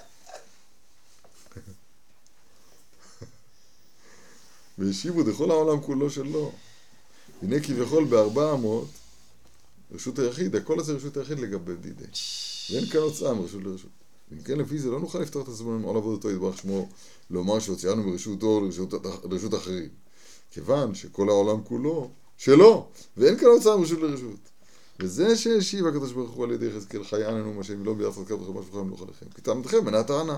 והשיבו דכל העולם כולו שלא. הנה כביכול בארבע אמות, רשות היחיד, הכל הזה רשות היחיד לגבי דידי. ואין כאן הוצאה מרשות לרשות. אם כן, לפי זה לא נוכל לפתוח את עצמנו עול עבודתו יתברך שמו, לומר שהוציאנו מרשותו לרשות, לרשות אחרים. כיוון שכל העולם כולו שלו, ואין כאן הוצאה מרשות לרשות. וזה שהשיב הקדוש ברוך הוא על ידי יחזקאל חי אננו השם לא ביד חזקה וחמה שפחה ימלוך עליכם. כי טענתכם אינה טענה.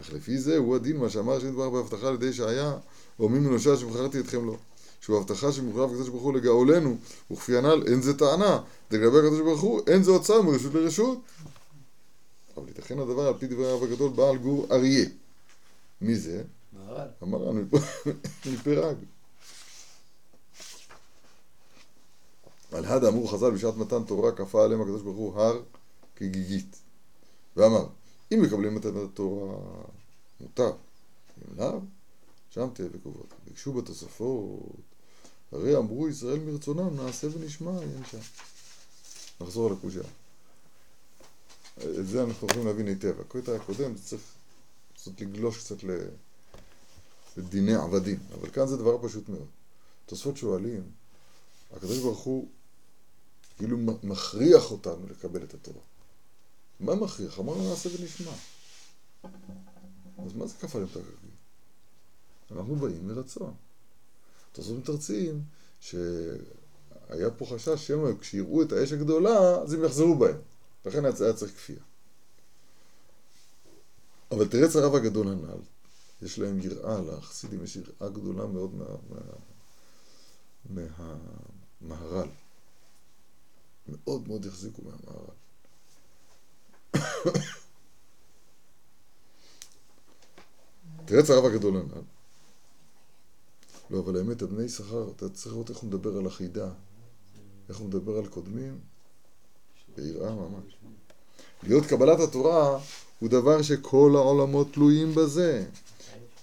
אך לפי זה הוא הדין מה שאמר יתברך בהבטחה על ידי ישעיה, או מי מנושה שבחרתי אתכם לו. שהוא הבטחה שמוחלף הקדוש ברוך הוא לגאולנו, וכפי הנ"ל אין זה טענה, לגבי הקדוש ברוך הוא אין זה הוצאה מרשות לרשות. אבל ייתכן הדבר על פי דברי הרב הגדול בעל גור אריה. מי זה? מהר"ל. המרן מפ- מפראג. על הד אמרו חז"ל בשעת מתן תורה כפה עליהם הקדוש ברוך הוא הר כגיגית. ואמר, אם מקבלים את התורה מותר, אם לאו, שם תהיה וכבוד. ביקשו בתוספות, הרי אמרו ישראל מרצונם נעשה ונשמע, אין שם. נחזור לקושייה. את זה אנחנו יכולים להבין היטב. הקטע הקודם זה צריך קצת לגלוש קצת. לדיני עבדים, אבל כאן זה דבר פשוט מאוד. תוספות שואלים, הקדוש ברוך הוא כאילו מכריח אותנו לקבל את התורה. מה מכריח? אמרנו נעשה ונשמע. אז מה זה כפה הקרקעית? אנחנו באים מרצון. תוספות מתרצים שהיה פה חשש שמא כשיראו את האש הגדולה, אז הם יחזרו בהם. לכן היה צריך כפייה. אבל תראה את הרב הגדול הנ"ל, יש להם יראה, לחסידים יש יראה גדולה מאוד מה, מה, מהמהר"ל. מאוד מאוד החזיקו מהמהר"ל. תראה את הרב הגדול הנ"ל. לא, אבל האמת, אבני יששכר, אתה צריך לראות איך הוא מדבר על החידה, איך הוא מדבר על קודמים, ביראה ממש. להיות קבלת התורה הוא דבר שכל העולמות תלויים בזה.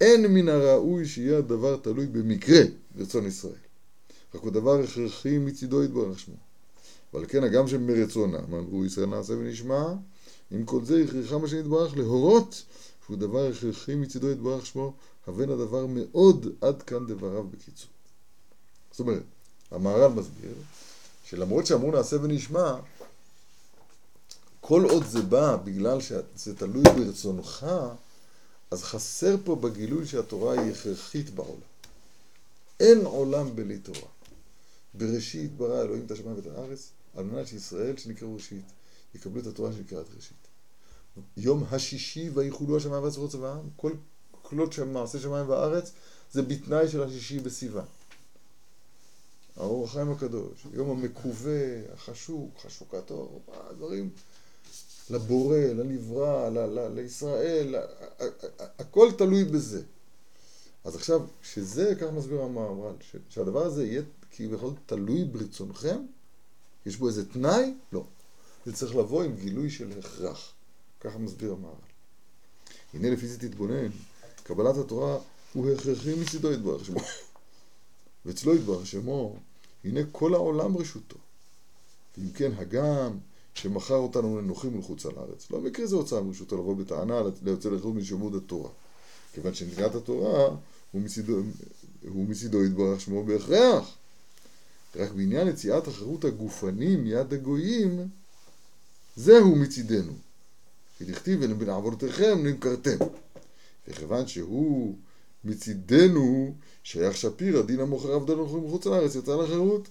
אין מן הראוי שיהיה הדבר תלוי במקרה ברצון ישראל. רק הוא דבר הכרחי מצידו יתברך שמו. ועל כן הגם שמרצונם אמרו ישראל נעשה ונשמע, עם כל זה הכרחם השם יתברך להורות שהוא דבר הכרחי מצידו יתברך שמו, הבן הדבר מאוד עד כאן דבריו בקיצור. זאת אומרת, המהר"ל מסביר שלמרות שאמרו נעשה ונשמע, כל עוד זה בא בגלל שזה תלוי ברצונך, אז חסר פה בגילוי שהתורה היא הכרחית בעולם. אין עולם בלי תורה. בראשית ברא אלוהים את השמיים ואת הארץ, על מנת שישראל שנקראו ראשית, יקבלו את התורה שנקראת ראשית. יום השישי ויחולו השמיים והארץ ורוצה העם, כל כלות של מעשה שמיים וארץ, זה בתנאי של השישי בסיוון. האור החיים הקדוש, יום המקווה, החשוק, חשוקת אור, הדברים לבורא, לנברא, ל- ל- לישראל, הכל תלוי בזה. אז עכשיו, שזה, כך מסביר המהר"ל, שהדבר הזה יהיה כביכול תלוי ברצונכם, יש בו איזה תנאי? לא. זה צריך לבוא עם גילוי של הכרח. ככה מסביר המהר"ל. הנה לפי זה תתבונן, קבלת התורה הוא הכרחי מצידו יתברך שמו. ואצלו יתברך שמו, הנה כל העולם רשותו. ואם כן, הגם שמכר אותנו לנוחים ולחוץ על הארץ. לא מקרה זה הוצאה מרשותו לבוא בטענה ליוצא לחוץ משמוד התורה. כיוון שנתינת התורה הוא מצידו, הוא מצידו יתברך שמו בהכרח. רק בעניין יציאת החירות הגופני מיד הגויים, זהו מצידנו. כי דכתיב ולעבודתכם נמכרתם. וכיוון שהוא מצידנו שייך שפיר, הדין המוכר עבדו לכם מחוץ לארץ, יצא לחירות.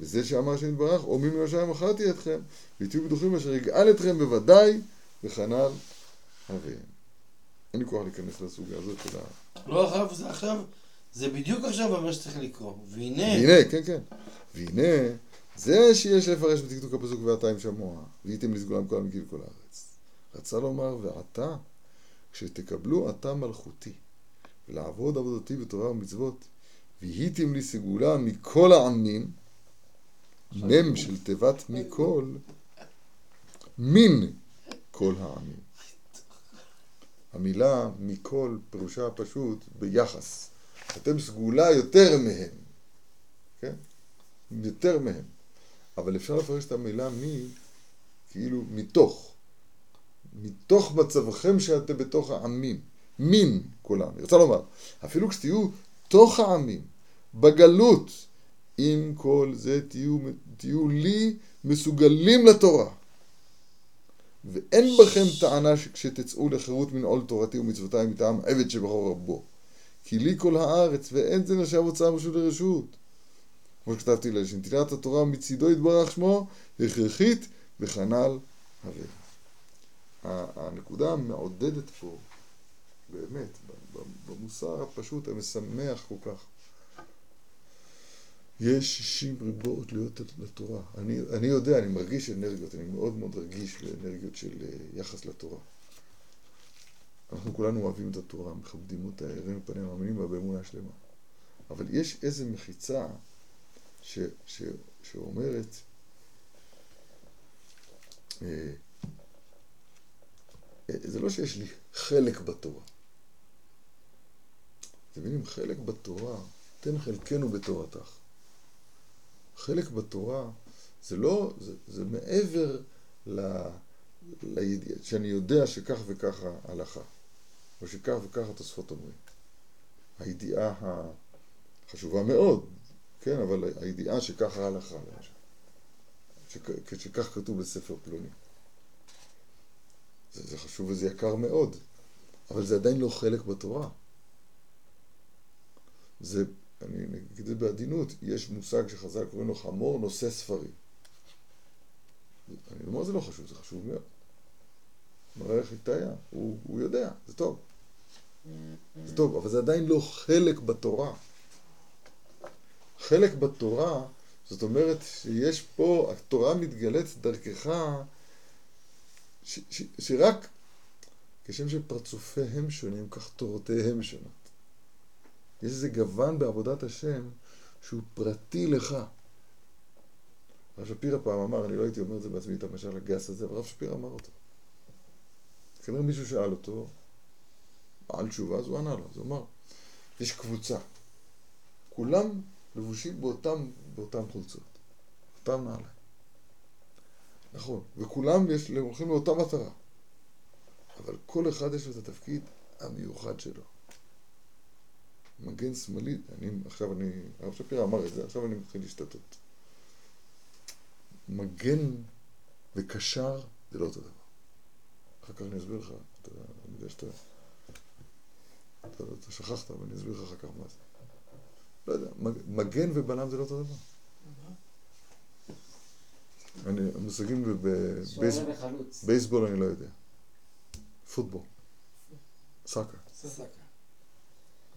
וזה שאמר השם יתברך, או מי מהשמיים מכרתי אתכם, ותהיו בטוחים אשר יגאל אתכם בוודאי, וכנ"ל אביהם. אין לי כוח להיכנס לסוגיה הזאת של ה... לא אחריו, זה עכשיו, זה בדיוק עכשיו מה שצריך לקרוא. והנה, והנה, כן, כן. והנה, זה שיש לפרש בטקטוק הפסוק ואתה עם שמוע, והייתם לסגולם כל המגיל כל הארץ. רצה לומר, ועתה, כשתקבלו עתה מלכותי, ולעבוד עבודתי בתורה ומצוות, והייתם לי סגולה מכל העמים, מם של תיבת מכל, מן כל העמים. המילה מכל פירושה פשוט ביחס. אתם סגולה יותר מהם, כן? יותר מהם. אבל אפשר לפרש את המילה מי כאילו מתוך. מתוך מצבכם שאתם בתוך העמים. מין כל העמים. רוצה לומר, אפילו כשתהיו תוך העמים, בגלות, עם כל זה תהיו, תהיו לי מסוגלים לתורה. ואין בכם טענה כשתצאו לחירות מן עול תורתי ומצוותיי מטעם עבד שבחור רבו. כי לי כל הארץ, ואין זה נחשב הוצאה מרשות לרשות. כמו שכתבתי לה, שנתינת התורה מצידו יתברך שמו, הכרחית וכנ"ל הרי. הנקודה המעודדת פה, באמת, במוסר הפשוט, המשמח כל כך, יש 60 ריבות להיות לתורה. אני, אני יודע, אני מרגיש אנרגיות, אני מאוד מאוד רגיש לאנרגיות של אה, יחס לתורה. אנחנו כולנו אוהבים את התורה, מכבדים אותה, הרים פניה, מאמינים בה באמונה שלמה. אבל יש איזו מחיצה ש, ש, שאומרת, אה, זה לא שיש לי חלק בתורה. אתם מבינים? חלק בתורה, תן חלקנו בתורתך. חלק בתורה זה לא, זה, זה מעבר ל, לידיעה, שאני יודע שכך וכך ההלכה, או שכך וכך התוספות אומרים. הידיעה החשובה מאוד, כן, אבל הידיעה שכך ההלכה, שכך כתוב בספר פלוני. זה, זה חשוב וזה יקר מאוד, אבל זה עדיין לא חלק בתורה. זה אני אגיד את זה בעדינות, יש מושג שחז"ל קוראים לו חמור נושא ספרים. אני אומר זה לא חשוב, זה חשוב מאוד. מראה חיטאיה, הוא, הוא יודע, זה טוב. זה טוב, אבל זה עדיין לא חלק בתורה. חלק בתורה, זאת אומרת שיש פה, התורה מתגלית דרכך, ש, ש, שרק כשם שפרצופיהם שונים, כך תורותיהם שונות. יש איזה גוון בעבודת השם שהוא פרטי לך. הרב שפירא פעם אמר, אני לא הייתי אומר את זה בעצמי, את המשל הגס הזה, אבל הרב שפירא אמר אותו. כנראה מישהו שאל אותו, על תשובה, אז הוא ענה לו, אז הוא אמר, יש קבוצה, כולם לבושים באותם, באותם חולצות, אותם נעליים. נכון, וכולם יש, הולכים לאותה מטרה, אבל כל אחד יש לו את התפקיד המיוחד שלו. מגן שמאלי, אני, עכשיו אני, הרב שפירא אמר את זה, עכשיו אני מתחיל להשתתות. מגן וקשר זה לא אותו דבר. אחר כך אני אסביר לך, אתה, אני יודע שאתה, אתה, אתה שכחת, אבל אני אסביר לך אחר כך מה זה. לא יודע, מגן ובלם זה לא אותו דבר. אני, המושגים בבייסבול אני לא יודע. פוטבול. סאקר. סאקר.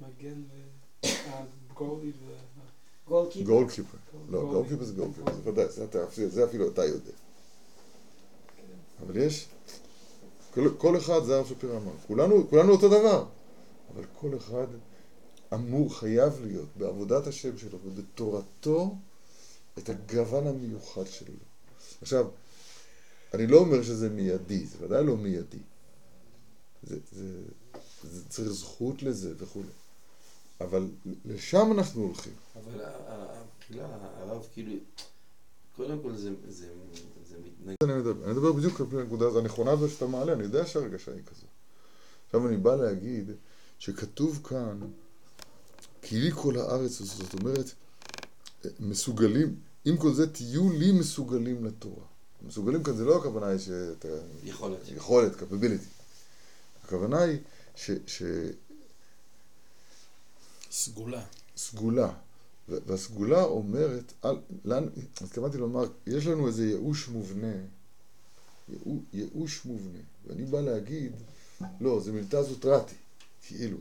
מגן וגולי ו... גולקיפר. לא, גולקיפר זה גולקיפר, זה ודאי, זה אפילו אתה יודע. אבל יש, כל אחד, זה הרב שפירא אמר, כולנו אותו דבר, אבל כל אחד אמור, חייב להיות בעבודת השם שלו ובתורתו את הגוון המיוחד שלו. עכשיו, אני לא אומר שזה מיידי, זה ודאי לא מיידי. זה, זה, זה צריך זכות לזה וכולי. אבל לשם אנחנו הולכים. אבל כאילו, הרב כאילו, קודם כל זה, זה, זה מתנגד. אני מדבר, אני מדבר בדיוק על הנקודה הנכונה הזו שאתה מעלה, אני יודע שהרגשה היא כזו. עכשיו אני בא להגיד שכתוב כאן, כי לי כל הארץ זאת אומרת, מסוגלים, עם כל זה תהיו לי מסוגלים לתורה. מסוגלים כאן זה לא הכוונה היא שאתה... יכולת. יכולת, capability. הכוונה היא ש... ש... סגולה. סגולה. ו- והסגולה אומרת, על, לאן, התכוונתי לומר, יש לנו איזה ייאוש מובנה, ייאוש, ייאוש מובנה, ואני בא להגיד, לא, זה מילתא זוטרתי, כאילו.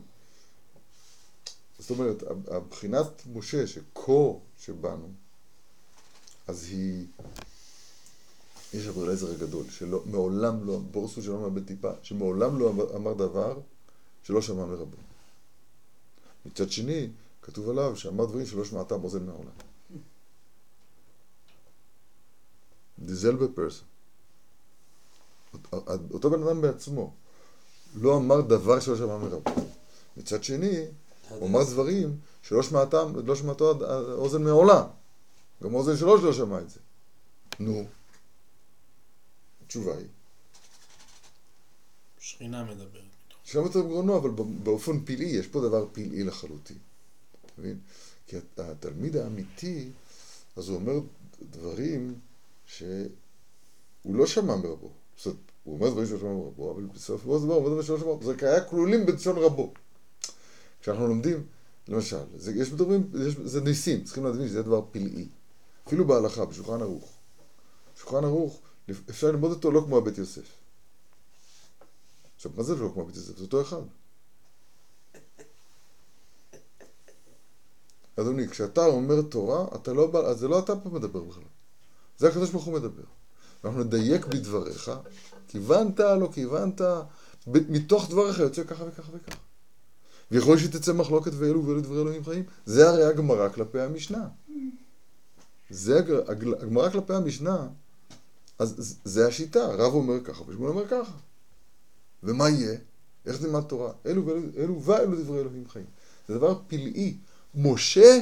זאת אומרת, הב- הבחינת משה, שכה שבאנו, אז היא, יש אבל אליעזר הגדול, שמעולם לא, בורסו שלא מאבד טיפה, שמעולם לא אמר- דבר שלא שמע מרבו. מצד שני, כתוב עליו שאמר דברים שלא שמעתם אוזן מהעולם. דיזל בפרסון. אותו בן אדם בעצמו לא אמר דבר שלא שמע מרבו. מצד שני, הוא אמר דברים שלא שמעתם, לא שמעתו אוזן מעולם. גם האוזן שלו שלא שמע את זה. נו, התשובה היא, שכינה מדברת. שם יותר גרונו, אבל באופן פלאי, יש פה דבר פלאי לחלוטין. אתה מבין? כי התלמיד האמיתי, אז הוא אומר דברים שהוא לא שמע מרבו. זאת אומרת, הוא אומר דברים שלא שמע מרבו, אבל בסוף הוא אומר דברים שלא שמע מרבו. זה היה כלולים בלשון רבו. כשאנחנו לומדים, למשל, זה, יש דברים, יש, זה ניסים, צריכים להבין שזה דבר פלאי. אפילו בהלכה, בשולחן ערוך. שולחן ערוך, אפשר ללמוד אותו לא כמו הבית יוסף. עכשיו, מה זה לא כמו בית יוסף? זה אותו אחד. אדוני, כשאתה אומר תורה, אתה לא בא, אז זה לא אתה פה מדבר בכלל. זה הקדוש ברוך הוא מדבר. אנחנו נדייק בדבריך, כיוונת, לא כיוונת, מתוך דבריך יוצא ככה וככה וככה. ויכול שתצא מחלוקת ואלו ואלו דברי אלוהים חיים. זה הרי הגמרא כלפי המשנה. זה הגמרא כלפי המשנה, אז זה השיטה, רב אומר ככה ושמואל אומר ככה. ומה יהיה? איך תלמד תורה? אלו ואלו, אלו ואלו דברי אלוהים חיים. זה דבר פלאי. משה,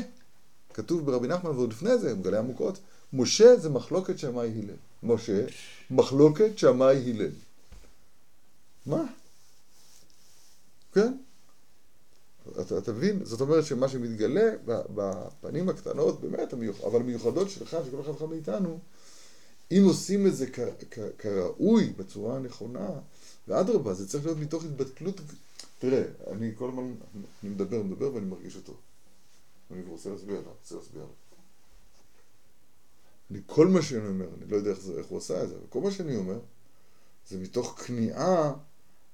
כתוב ברבי נחמן ועוד לפני זה, מגלה עמוקות, משה זה מחלוקת שמאי הלל. משה, מחלוקת שמאי הלל. מה? כן? אתה, מבין? זאת אומרת שמה שמתגלה בפנים הקטנות, באמת, המיוח, אבל המיוחדות שלך, של כל אחד ואחד מאיתנו, אם עושים את זה כ, כ, כראוי, בצורה הנכונה, ואדרבה, זה צריך להיות מתוך התבטלות. תראה, אני כל הזמן, אני מדבר, מדבר ואני מרגיש אותו. אני רוצה להסביר עליו, רוצה להסביר עליו. אני, כל מה שאני אומר, אני לא יודע איך, זה, איך הוא עשה את זה, אבל כל מה שאני אומר, זה מתוך כניעה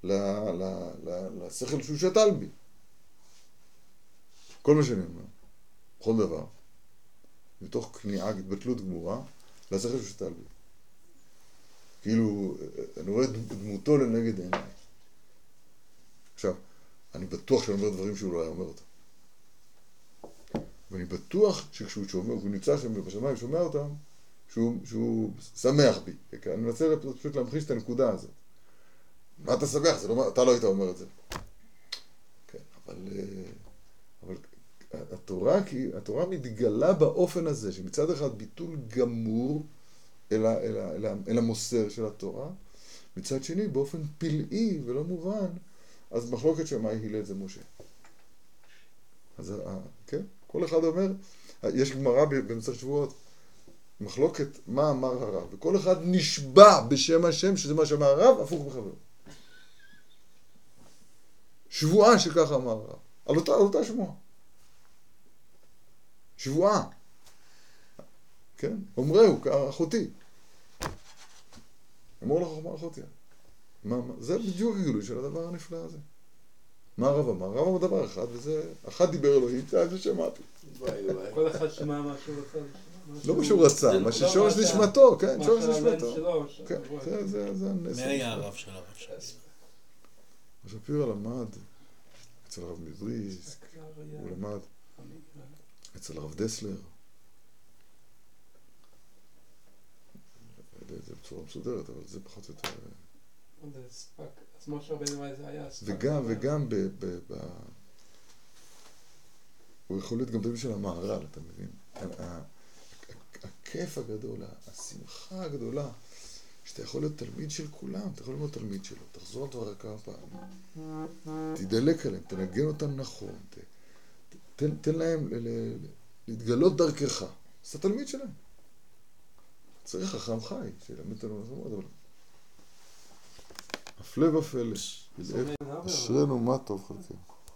לשכל שהוא שתל בי. כל מה שאני אומר, בכל דבר, מתוך כניעה, התבטלות גמורה, לשכל שהוא שתל בי. כאילו, אני רואה דמותו לנגד עיניי. עכשיו, אני בטוח שאני אומר דברים שהוא לא היה אומר אותם. ואני בטוח שכשהוא שומע, הוא נמצא שם בשמיים ושומע אותם, שהוא, שהוא שמח בי. אני מנסה פשוט להמחיש את הנקודה הזאת. מה אתה שמח? לא, אתה לא היית אומר את זה. כן, אבל, אבל התורה, התורה מתגלה באופן הזה, שמצד אחד ביטול גמור אל, אל, אל, אל המוסר של התורה, מצד שני באופן פלאי ולא מובן, אז מחלוקת שמאי הלל זה משה. אז כן, כל אחד אומר, יש גמרא במסכת שבועות, מחלוקת מה אמר הרב, וכל אחד נשבע בשם השם שזה מה שאמר הרב, הפוך בחבר. שבועה שככה אמר הרב, על אותה, על אותה שבועה. שבועה. כן? אומרהו כאחותי. אמור לך חוכמה אחותי. מה, מה, זה בדיוק הגילוי של הדבר הנפלא הזה. מה הרב אמר? הרב אמר דבר אחד, וזה, אחד דיבר אלוהים, זה זה שמעתי. כל אחד שמע מה שהוא רצה. לא מה שהוא רצה, מה ששורש נשמתו, כן, שורש נשמתו. כן, זה, זה הנס. מי היה הרב של הרב שפירא? שפירא למד אצל הרב מבריסק, הוא למד אצל הרב דסלר. את זה בצורה מסודרת, אבל זה פחות או יותר... אז משה רבנו זה היה ספק. וגם, וגם ב... ב, ב הוא יכול להיות גם דברים של המהר"ל, אתה מבין? הכיף הגדול, השמחה הגדולה, שאתה יכול להיות תלמיד של כולם, אתה יכול ללמוד תלמיד שלו, תחזור על דבריך כמה פעמים, תדלק עליהם, תנגן אותם נכון, ת, תן, תן להם ל, ל, להתגלות דרכך, אז אתה תלמיד שלהם. צריך חכם חי, שילמד אותנו ללמוד, אבל הפלא ופלא, אשרינו מה טוב חלקנו.